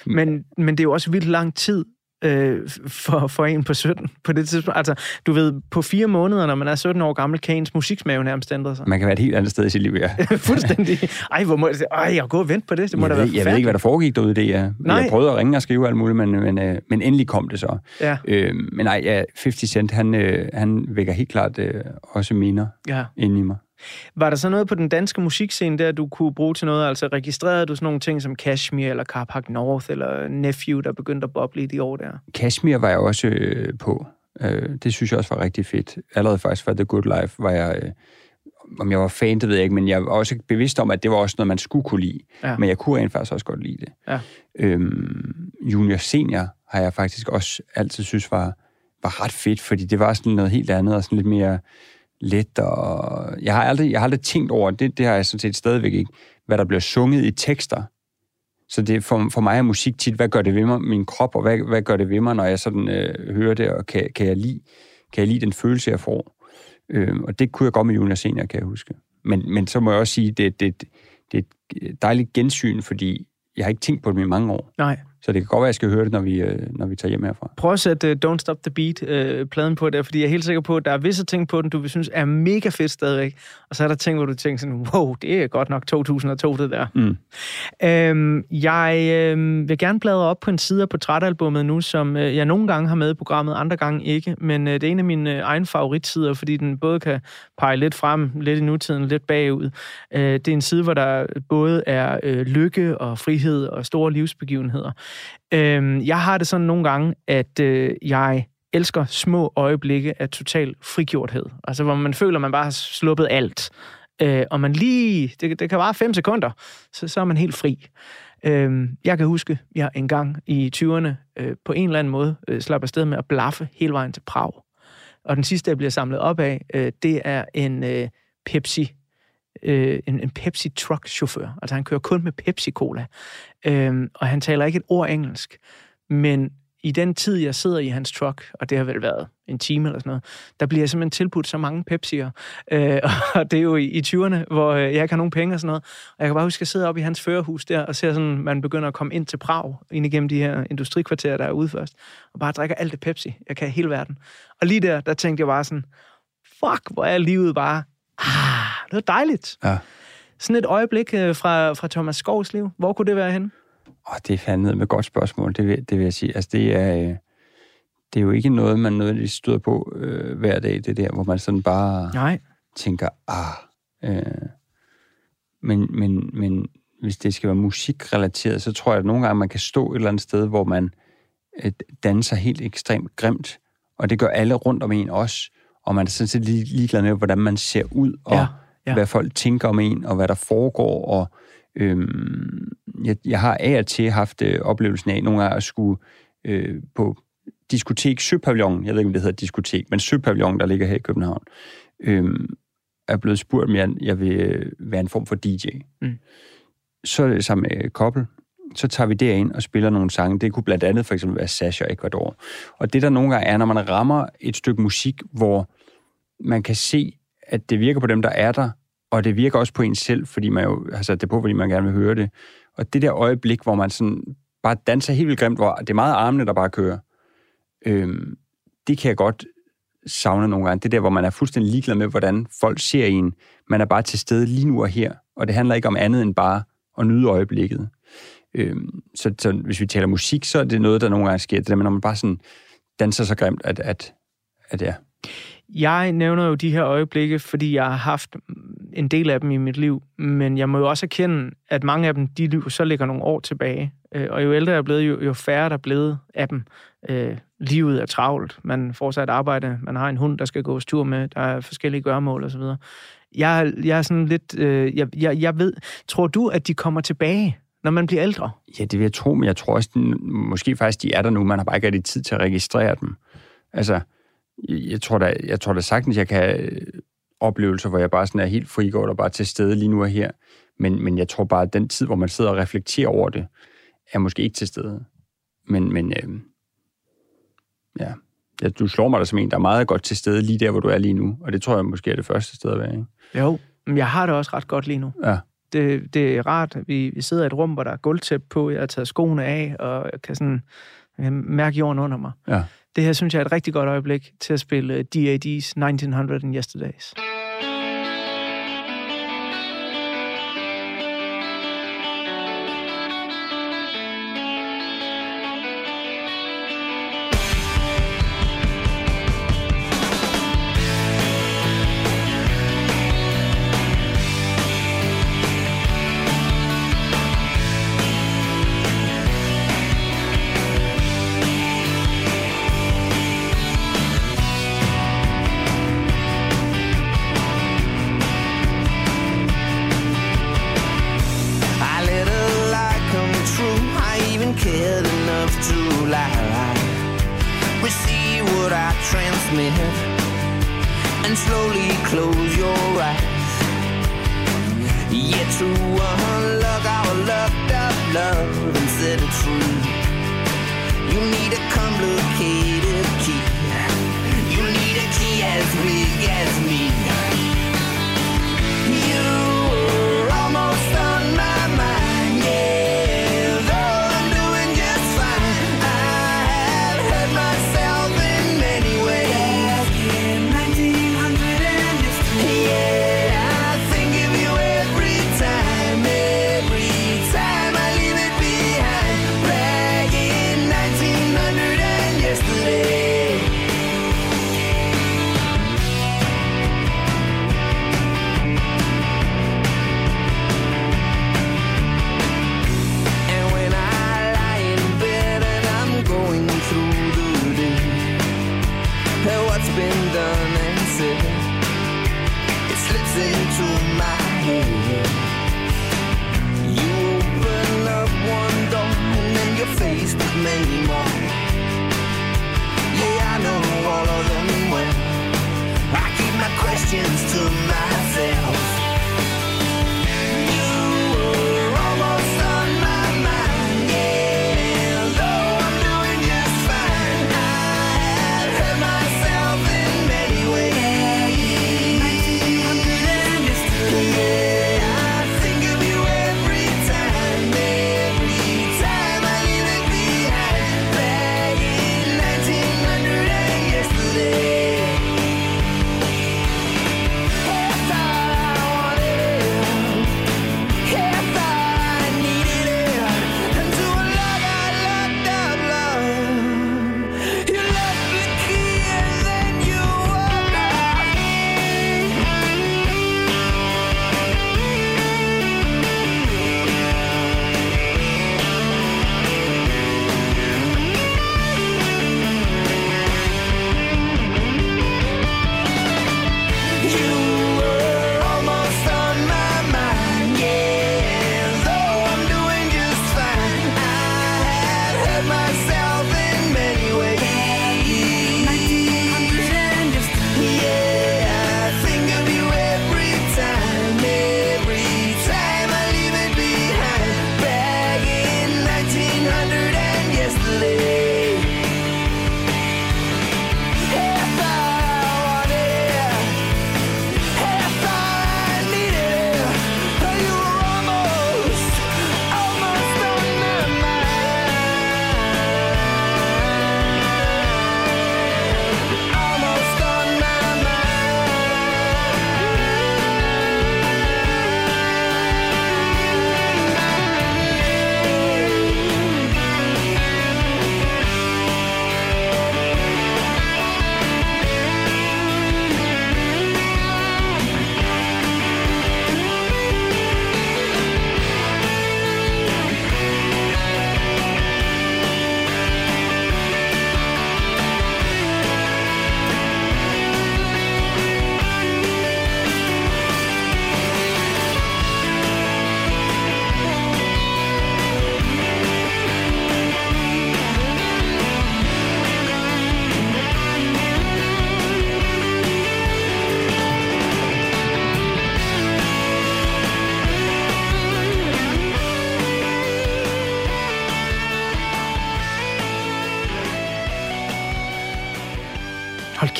Men, men det er jo også vildt lang tid øh, for, for en på 17 på det tidspunkt. Altså, du ved, på fire måneder, når man er 17 år gammel, kan ens musiksmave nærmest ændre sig. Man kan være et helt andet sted i sit liv, ja. *laughs* Fuldstændig. Ej, hvor må jeg, ej, jeg gå og vente på det. Det må jeg da ved, være Jeg ved ikke, hvad der foregik derude det. Jeg, nej. jeg prøvede at ringe og skrive alt muligt, men, men, øh, men endelig kom det så. Ja. Øh, men nej, ja, 50 Cent, han, øh, han vækker helt klart øh, også minder ja. ind i mig. Var der så noget på den danske musikscene der, du kunne bruge til noget? Altså registrerede du sådan nogle ting som Kashmir eller Carpark North eller Nephew, der begyndte at boble i de år der? Kashmir var jeg også øh, på. Øh, det synes jeg også var rigtig fedt. Allerede faktisk fra The Good Life var jeg... Øh, om jeg var fan, det ved jeg ikke, men jeg var også bevidst om, at det var også noget, man skulle kunne lide. Ja. Men jeg kunne rent faktisk også godt lide det. Ja. Øhm, junior Senior har jeg faktisk også altid synes var, var ret fedt, fordi det var sådan noget helt andet, og sådan lidt mere let, og jeg har aldrig, jeg har aldrig tænkt over, det, det har jeg sådan set stadigvæk ikke, hvad der bliver sunget i tekster. Så det for, for mig er musik tit, hvad gør det ved mig, min krop, og hvad, hvad gør det ved mig, når jeg sådan øh, hører det, og kan, kan, jeg lide, kan jeg lide den følelse, jeg får. Øh, og det kunne jeg godt med Jonas Senior, kan jeg huske. Men, men så må jeg også sige, det, det, det er et dejligt gensyn, fordi jeg har ikke tænkt på det i mange år. Nej. Så det kan godt være, at jeg skal høre det, når vi, øh, når vi tager hjem herfra. Prøv at sætte uh, Don't Stop the Beat-pladen uh, på der, fordi jeg er helt sikker på, at der er visse ting på den, du vil synes er mega fedt stadigvæk. Og så er der ting, hvor du tænker sådan, wow, det er godt nok 2002, det der. Mm. Øhm, jeg øh, vil gerne bladre op på en side af portrætalbummet nu, som øh, jeg nogle gange har med i programmet, andre gange ikke. Men øh, det er en af mine øh, egne favoritsider, fordi den både kan pege lidt frem, lidt i nutiden, lidt bagud. Øh, det er en side, hvor der både er øh, lykke og frihed og store livsbegivenheder. Øh, jeg har det sådan nogle gange, at øh, jeg elsker små øjeblikke af total frigjorthed. Altså, hvor man føler, at man bare har sluppet alt. Øh, og man lige, det, det kan vare fem sekunder, så, så er man helt fri. Øh, jeg kan huske, jeg engang i 20'erne øh, på en eller anden måde øh, slap afsted med at blaffe hele vejen til Prag. Og den sidste, jeg bliver samlet op af, øh, det er en øh, Pepsi øh, en, en Pepsi truck chauffør. Altså han kører kun med Pepsi Cola. Øh, og han taler ikke et ord engelsk. Men i den tid, jeg sidder i hans truck, og det har vel været en time eller sådan noget, der bliver jeg simpelthen tilbudt så mange Pepsi'er. Øh, *laughs* og det er jo i, i 20'erne, hvor øh, jeg ikke har nogen penge og sådan noget. Og jeg kan bare huske, at jeg sidder oppe i hans førerhus der, og ser sådan, man begynder at komme ind til Prag, ind igennem de her industrikvarterer, der er ude først, og bare drikker alt det Pepsi, jeg kan hele verden. Og lige der, der tænkte jeg bare sådan, fuck, hvor er livet bare, ah, det er dejligt. Ja. Sådan et øjeblik øh, fra, fra Thomas Skovs liv, hvor kunne det være henne? Åh, det er fandme med godt spørgsmål, det vil, det vil jeg sige. Altså, det er, øh, det er jo ikke noget, man nødvendigvis støder på øh, hver dag, det der, hvor man sådan bare Nej. tænker, ah. Øh, men, men, men hvis det skal være musikrelateret, så tror jeg, at nogle gange man kan stå et eller andet sted, hvor man øh, danser helt ekstremt grimt, og det gør alle rundt om en også, og man er sådan set ligeglad med, hvordan man ser ud, og ja, ja. hvad folk tænker om en, og hvad der foregår, og Øhm, jeg, jeg har af og til haft øh, oplevelsen af nogle gange at skulle øh, på diskotek Søpavillon, jeg ved ikke, om det hedder diskotek, men Søpavillon, der ligger her i København, øhm, er blevet spurgt, om jeg, jeg vil være en form for DJ. Mm. Så er det sammen med kobbel, så tager vi derind og spiller nogle sange. Det kunne blandt andet for eksempel være Sasha Ecuador. Og det der nogle gange er, når man rammer et stykke musik, hvor man kan se, at det virker på dem, der er der, og det virker også på en selv, fordi man jo har sat det på, fordi man gerne vil høre det. Og det der øjeblik, hvor man sådan bare danser helt vildt grimt, hvor det er meget armene, der bare kører, øhm, det kan jeg godt savne nogle gange. Det der, hvor man er fuldstændig ligeglad med, hvordan folk ser en. Man er bare til stede lige nu og her, og det handler ikke om andet end bare at nyde øjeblikket. Øhm, så, så hvis vi taler musik, så er det noget, der nogle gange sker. Det der, når man bare sådan danser så grimt, at, at, at ja. Jeg nævner jo de her øjeblikke, fordi jeg har haft en del af dem i mit liv, men jeg må jo også erkende, at mange af dem, de liv så ligger nogle år tilbage. Øh, og jo ældre jeg er blevet, jo, jo færre der er blevet af dem. Øh, livet er travlt. Man får sig et arbejde. Man har en hund, der skal gås tur med. Der er forskellige gørmål osv. Jeg, jeg er sådan lidt... Øh, jeg, jeg, jeg ved... Tror du, at de kommer tilbage, når man bliver ældre? Ja, det vil jeg tro, men jeg tror også, den, måske faktisk, de er der nu. Man har bare ikke rigtig tid til at registrere dem. Altså, jeg tror da, jeg tror da sagtens, jeg kan oplevelser, hvor jeg bare sådan er helt frigået og bare til stede lige nu og her. Men, men jeg tror bare, at den tid, hvor man sidder og reflekterer over det, er måske ikke til stede. Men, men øh, ja, ja, du slår mig da som en, der er meget godt til stede lige der, hvor du er lige nu. Og det tror jeg måske er det første sted at være. Ikke? Jo, men jeg har det også ret godt lige nu. Ja. Det, det er rart. Vi, vi sidder i et rum, hvor der er gulvtæp på. Jeg har taget skoene af, og jeg kan sådan jeg kan mærke jorden under mig. Ja. Det her synes jeg er et rigtig godt øjeblik til at spille øh, DAD's 1900 and Yesterdays.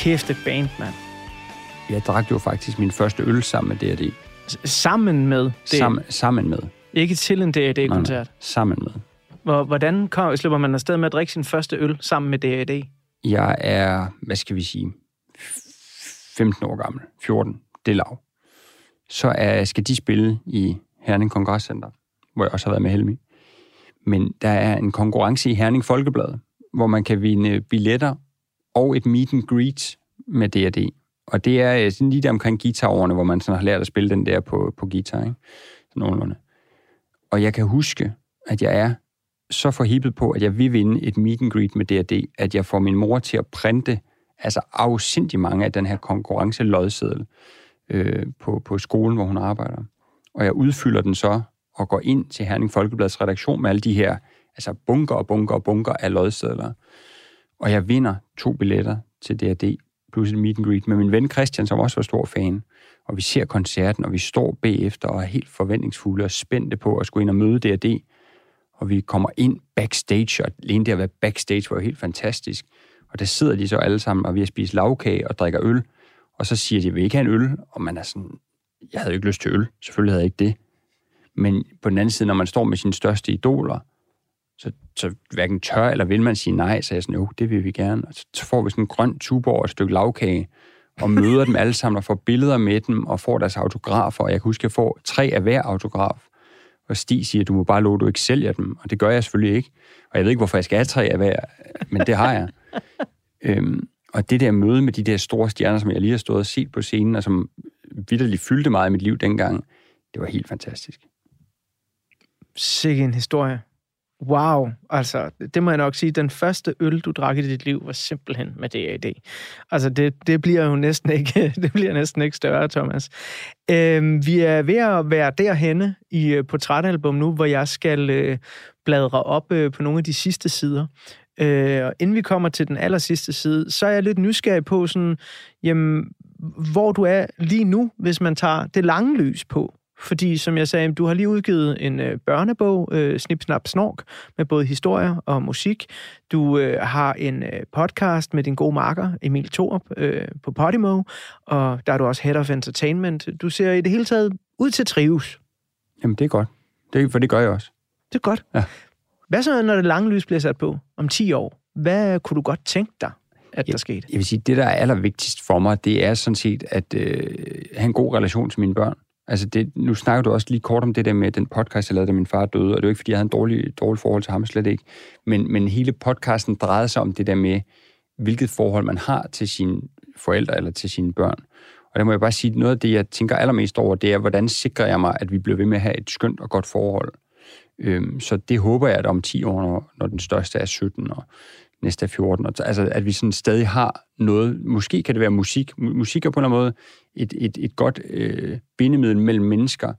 Kæft, et band, mand. Jeg drak jo faktisk min første øl sammen med D&D. Sammen med det. Sammen, sammen med. Ikke til en D&D-koncert. Sammen med. Hvor, hvordan kom, slipper man afsted med at drikke sin første øl sammen med D&D? Jeg er, hvad skal vi sige, 15 år gammel. 14. Det er lav. Så er, skal de spille i Herning Kongresscenter, hvor jeg også har været med Helmi. Men der er en konkurrence i Herning Folkeblad, hvor man kan vinde billetter og et meet and greet med D&D. Og det er øh, sådan lige der omkring guitarårene, hvor man sådan har lært at spille den der på, på guitar, ikke? Sådan nogenlunde. Og jeg kan huske, at jeg er så forhippet på, at jeg vil vinde et meet and greet med D&D, at jeg får min mor til at printe altså afsindig mange af den her konkurrencelodseddel øh, på, på skolen, hvor hun arbejder. Og jeg udfylder den så og går ind til Herning Folkeblads redaktion med alle de her altså bunker og bunker og bunker af lodsedler. Og jeg vinder to billetter til D&D plus et meet and greet med min ven Christian, som også var stor fan. Og vi ser koncerten, og vi står bagefter og er helt forventningsfulde og spændte på at skulle ind og møde D&D. Og vi kommer ind backstage, og alene det at være backstage var jo helt fantastisk. Og der sidder de så alle sammen, og vi har spist lavkage og drikker øl. Og så siger de, vil vi ikke have en øl? Og man er sådan, jeg havde jo ikke lyst til øl. Selvfølgelig havde jeg ikke det. Men på den anden side, når man står med sine største idoler, så, så hverken tør eller vil man sige nej, så jeg sådan, jo, det vil vi gerne. Og så, får vi sådan en grøn tuborg og et stykke lavkage, og møder dem alle sammen og får billeder med dem, og får deres autografer. Og jeg kan huske, at jeg får tre af hver autograf. Og Stig siger, du må bare love, at du ikke sælger dem. Og det gør jeg selvfølgelig ikke. Og jeg ved ikke, hvorfor jeg skal have tre af hver, men det har jeg. *laughs* øhm, og det der møde med de der store stjerner, som jeg lige har stået og set på scenen, og som vidderligt fyldte meget i mit liv dengang, det var helt fantastisk. Sikke en historie. Wow, altså, det må jeg nok sige. Den første øl, du drak i dit liv, var simpelthen med DAD. Altså, det, det bliver jo næsten ikke, *laughs* det bliver næsten ikke større, Thomas. Øhm, vi er ved at være derhenne i øh, portrætalbum nu, hvor jeg skal øh, bladre op øh, på nogle af de sidste sider. Øh, og inden vi kommer til den aller sidste side, så er jeg lidt nysgerrig på, sådan, jamen, hvor du er lige nu, hvis man tager det lange lys på. Fordi, som jeg sagde, du har lige udgivet en øh, børnebog, øh, Snip, Snap, Snork, med både historier og musik. Du øh, har en øh, podcast med din gode marker, Emil Thorup, øh, på Podimo, og der er du også Head of Entertainment. Du ser i det hele taget ud til trives. Jamen, det er godt. Det, for det gør jeg også. Det er godt. Ja. Hvad så, når det lange lys bliver sat på om 10 år? Hvad kunne du godt tænke dig, at der skete? Jeg vil sige, det, der er allervigtigst for mig, det er sådan set at øh, have en god relation til mine børn. Altså, det, nu snakker du også lige kort om det der med den podcast, jeg lavede, da min far døde, og det er jo ikke, fordi jeg havde en dårlig, dårlig forhold til ham, slet ikke. Men, men hele podcasten drejede sig om det der med, hvilket forhold man har til sine forældre eller til sine børn. Og der må jeg bare sige, noget af det, jeg tænker allermest over, det er, hvordan sikrer jeg mig, at vi bliver ved med at have et skønt og godt forhold. Øhm, så det håber jeg, at om 10 år, når, når den største er 17, og næste er 14, altså at vi sådan stadig har noget, måske kan det være musik, musik er på en eller anden måde et, et, et godt øh, bindemiddel mellem mennesker,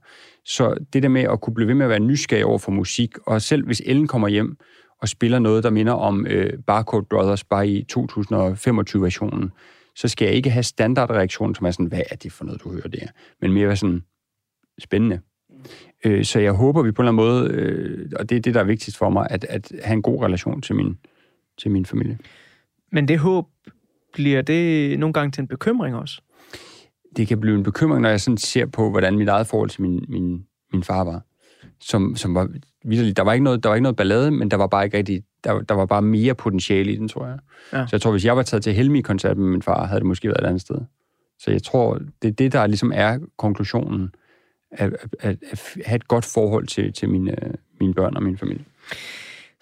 så det der med at kunne blive ved med at være nysgerrig over for musik, og selv hvis Ellen kommer hjem og spiller noget, der minder om øh, Barcode Brothers, bare i 2025-versionen, så skal jeg ikke have standardreaktionen, som er sådan, hvad er det for noget, du hører der? Men mere være sådan, spændende. Øh, så jeg håber, vi på en eller anden måde, øh, og det er det, der er vigtigst for mig, at, at have en god relation til min, til min familie. Men det håb, bliver det nogle gange til en bekymring også? Det kan blive en bekymring, når jeg sådan ser på, hvordan mit eget forhold til min, min, min far var. Som, som var vitterligt. Der var, ikke noget, der var ikke noget ballade, men der var bare ikke rigtig, der, der var bare mere potentiale i den, tror jeg. Ja. Så jeg tror, hvis jeg var taget til Helmi-koncert med min far, havde det måske været et andet sted. Så jeg tror, det er det, der ligesom er konklusionen. At, at, at have et godt forhold til, til mine, mine børn og min familie.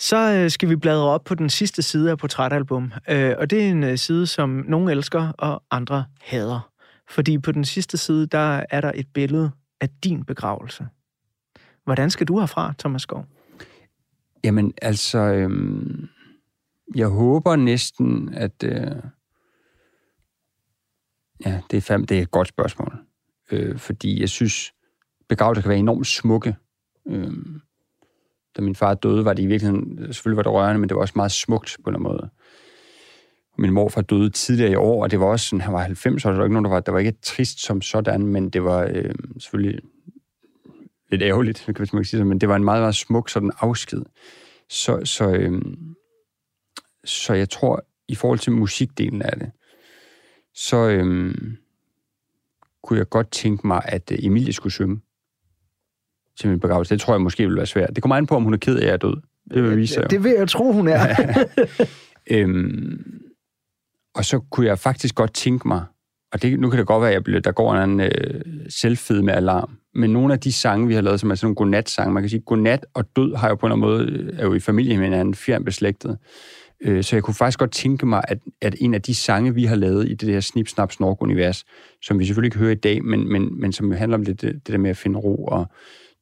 Så øh, skal vi bladre op på den sidste side af portrætalbum. Øh, og det er en øh, side, som nogle elsker og andre hader. Fordi på den sidste side, der er der et billede af din begravelse. Hvordan skal du herfra, Thomas Skov? Jamen, altså, øhm, jeg håber næsten, at... Øh, ja, det er, fandme, det er et godt spørgsmål. Øh, fordi jeg synes, begravelser kan være enormt smukke. Øh, da min far døde, var det i virkeligheden... Selvfølgelig var det rørende, men det var også meget smukt på en måde. Min morfar døde tidligere i år, og det var også sådan, han var 90, og der var ikke nogen, der var, der var ikke trist som sådan, men det var øh, selvfølgelig lidt ærgerligt, *laughs* kan man ikke sige men det var en meget, meget smuk sådan afsked. Så, så, øh, så jeg tror, i forhold til musikdelen af det, så øh, kunne jeg godt tænke mig, at øh, Emilie skulle synge til min begravelse. Det tror jeg måske ville være svært. Det kommer an på, om hun er ked af, at jeg er død. Det vil vise sig. jo. Det vil jeg tro, hun er. *laughs* Øhm, og så kunne jeg faktisk godt tænke mig, og det, nu kan det godt være, at jeg bliver, der går en anden øh, selvfed med alarm, men nogle af de sange, vi har lavet, som er sådan nogle godnat-sange, man kan sige, godnat og død har jo på en eller anden måde, er jo i familie med hinanden, fjern beslægtet. Øh, så jeg kunne faktisk godt tænke mig, at, at en af de sange, vi har lavet i det der snip snap snork univers som vi selvfølgelig ikke hører i dag, men, men, men som handler om det, det, det der med at finde ro, og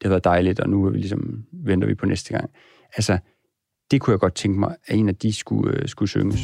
det har været dejligt, og nu er vi ligesom, venter vi på næste gang. Altså, det kunne jeg godt tænke mig, at en af de skulle, øh, skulle synges.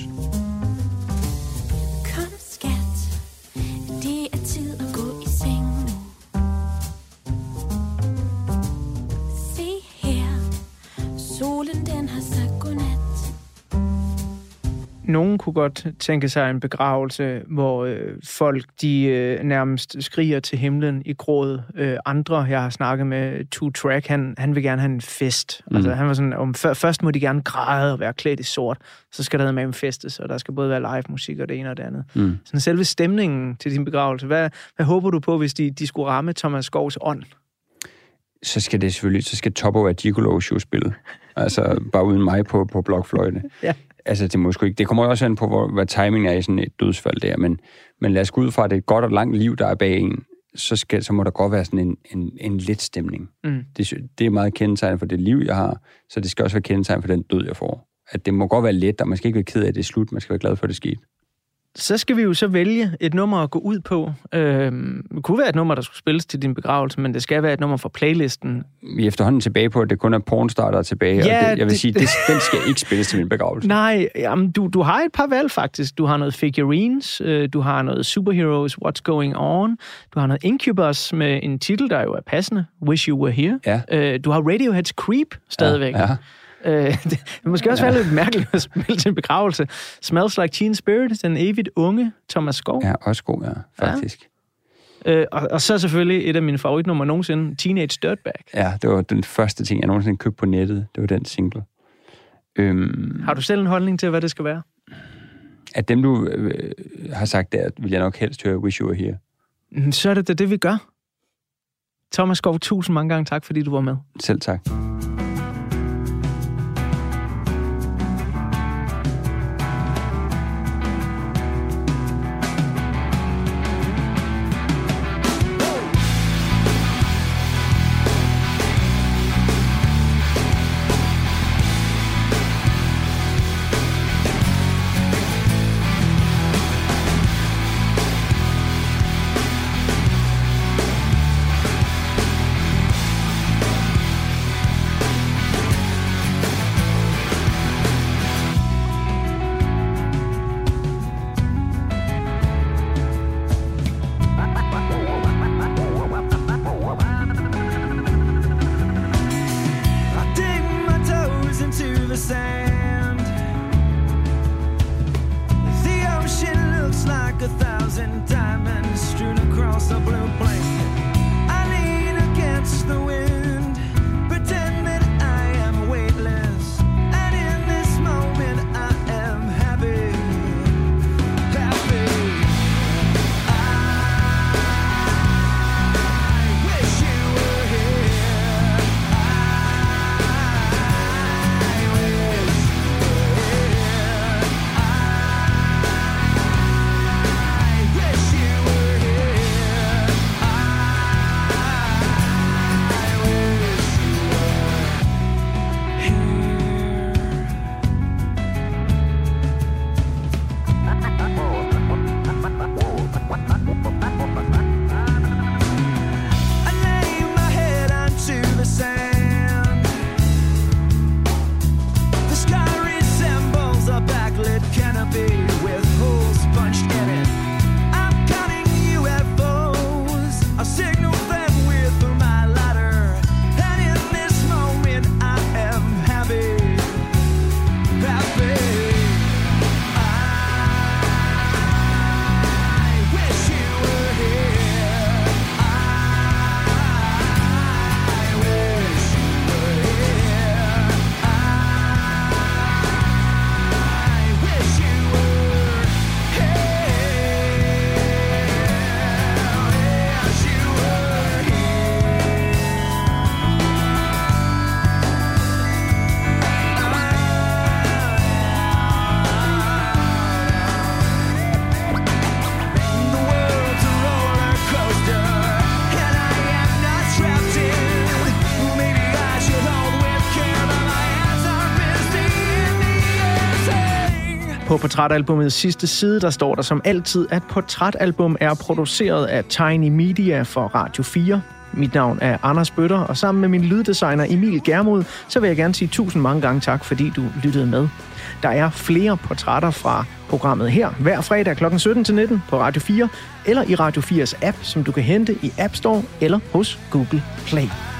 Nogen kunne godt tænke sig en begravelse, hvor øh, folk de øh, nærmest skriger til himlen i gråd. Øh, andre, jeg har snakket med, Two Track, han, han vil gerne have en fest. Mm. Altså, han var sådan, om, før, først må de gerne græde og være klædt i sort, så skal der med en festes, og der skal både være live musik og det ene og det andet. Mm. Sådan selve stemningen til din begravelse, hvad, hvad håber du på, hvis de, de skulle ramme Thomas Skovs ånd? så skal det selvfølgelig, så skal Top of a Gigolo show spille. Altså, bare uden mig på, på blokfløjte. Ja. Altså, det, må sgu ikke, det kommer også an på, hvor, hvad timing er i sådan et dødsfald der, men, men lad os gå ud fra, at det er et godt og langt liv, der er bag en, så, skal, så må der godt være sådan en, en, en let stemning. Mm. Det, det er meget kendetegn for det liv, jeg har, så det skal også være kendetegn for den død, jeg får. At det må godt være let, og man skal ikke være ked af, at det er slut, man skal være glad for, at det skete. Så skal vi jo så vælge et nummer at gå ud på. Øhm, det kunne være et nummer, der skulle spilles til din begravelse, men det skal være et nummer fra playlisten. Vi er efterhånden tilbage på, at det kun er pornstar, der er tilbage. Ja, og det, jeg vil det- sige, det, den skal ikke spilles til min begravelse. Nej, jamen, du, du har et par valg faktisk. Du har noget Figurines, øh, du har noget Superheroes, What's Going On, du har noget Incubus med en titel, der jo er passende, Wish You Were Here. Ja. Øh, du har Radiohead's Creep stadigvæk. Ja, ja. Øh, *laughs* det, måske også være lidt mærkeligt at spille til en begravelse. Smells Like Teen Spirit, den evigt unge Thomas Skov. ja, også god, ja, faktisk. Øh, og, og så selvfølgelig et af mine favoritnummer nogensinde, Teenage Dirtbag. Ja, det var den første ting, jeg nogensinde købte på nettet. Det var den single. Øhm, Har du selv en holdning til, hvad det skal være? at dem, du øh, har sagt der, vil jeg nok helst høre Wish You Were Here. Mm, Så er det da det, vi gør. Thomas Skov, tusind mange gange tak, fordi du var med. Selv tak. Portrætalbumets sidste side, der står der som altid, at portrætalbum er produceret af Tiny Media for Radio 4. Mit navn er Anders Bøtter, og sammen med min lyddesigner Emil Germod, så vil jeg gerne sige tusind mange gange tak, fordi du lyttede med. Der er flere portrætter fra programmet her, hver fredag kl. 17-19 på Radio 4, eller i Radio 4's app, som du kan hente i App Store eller hos Google Play.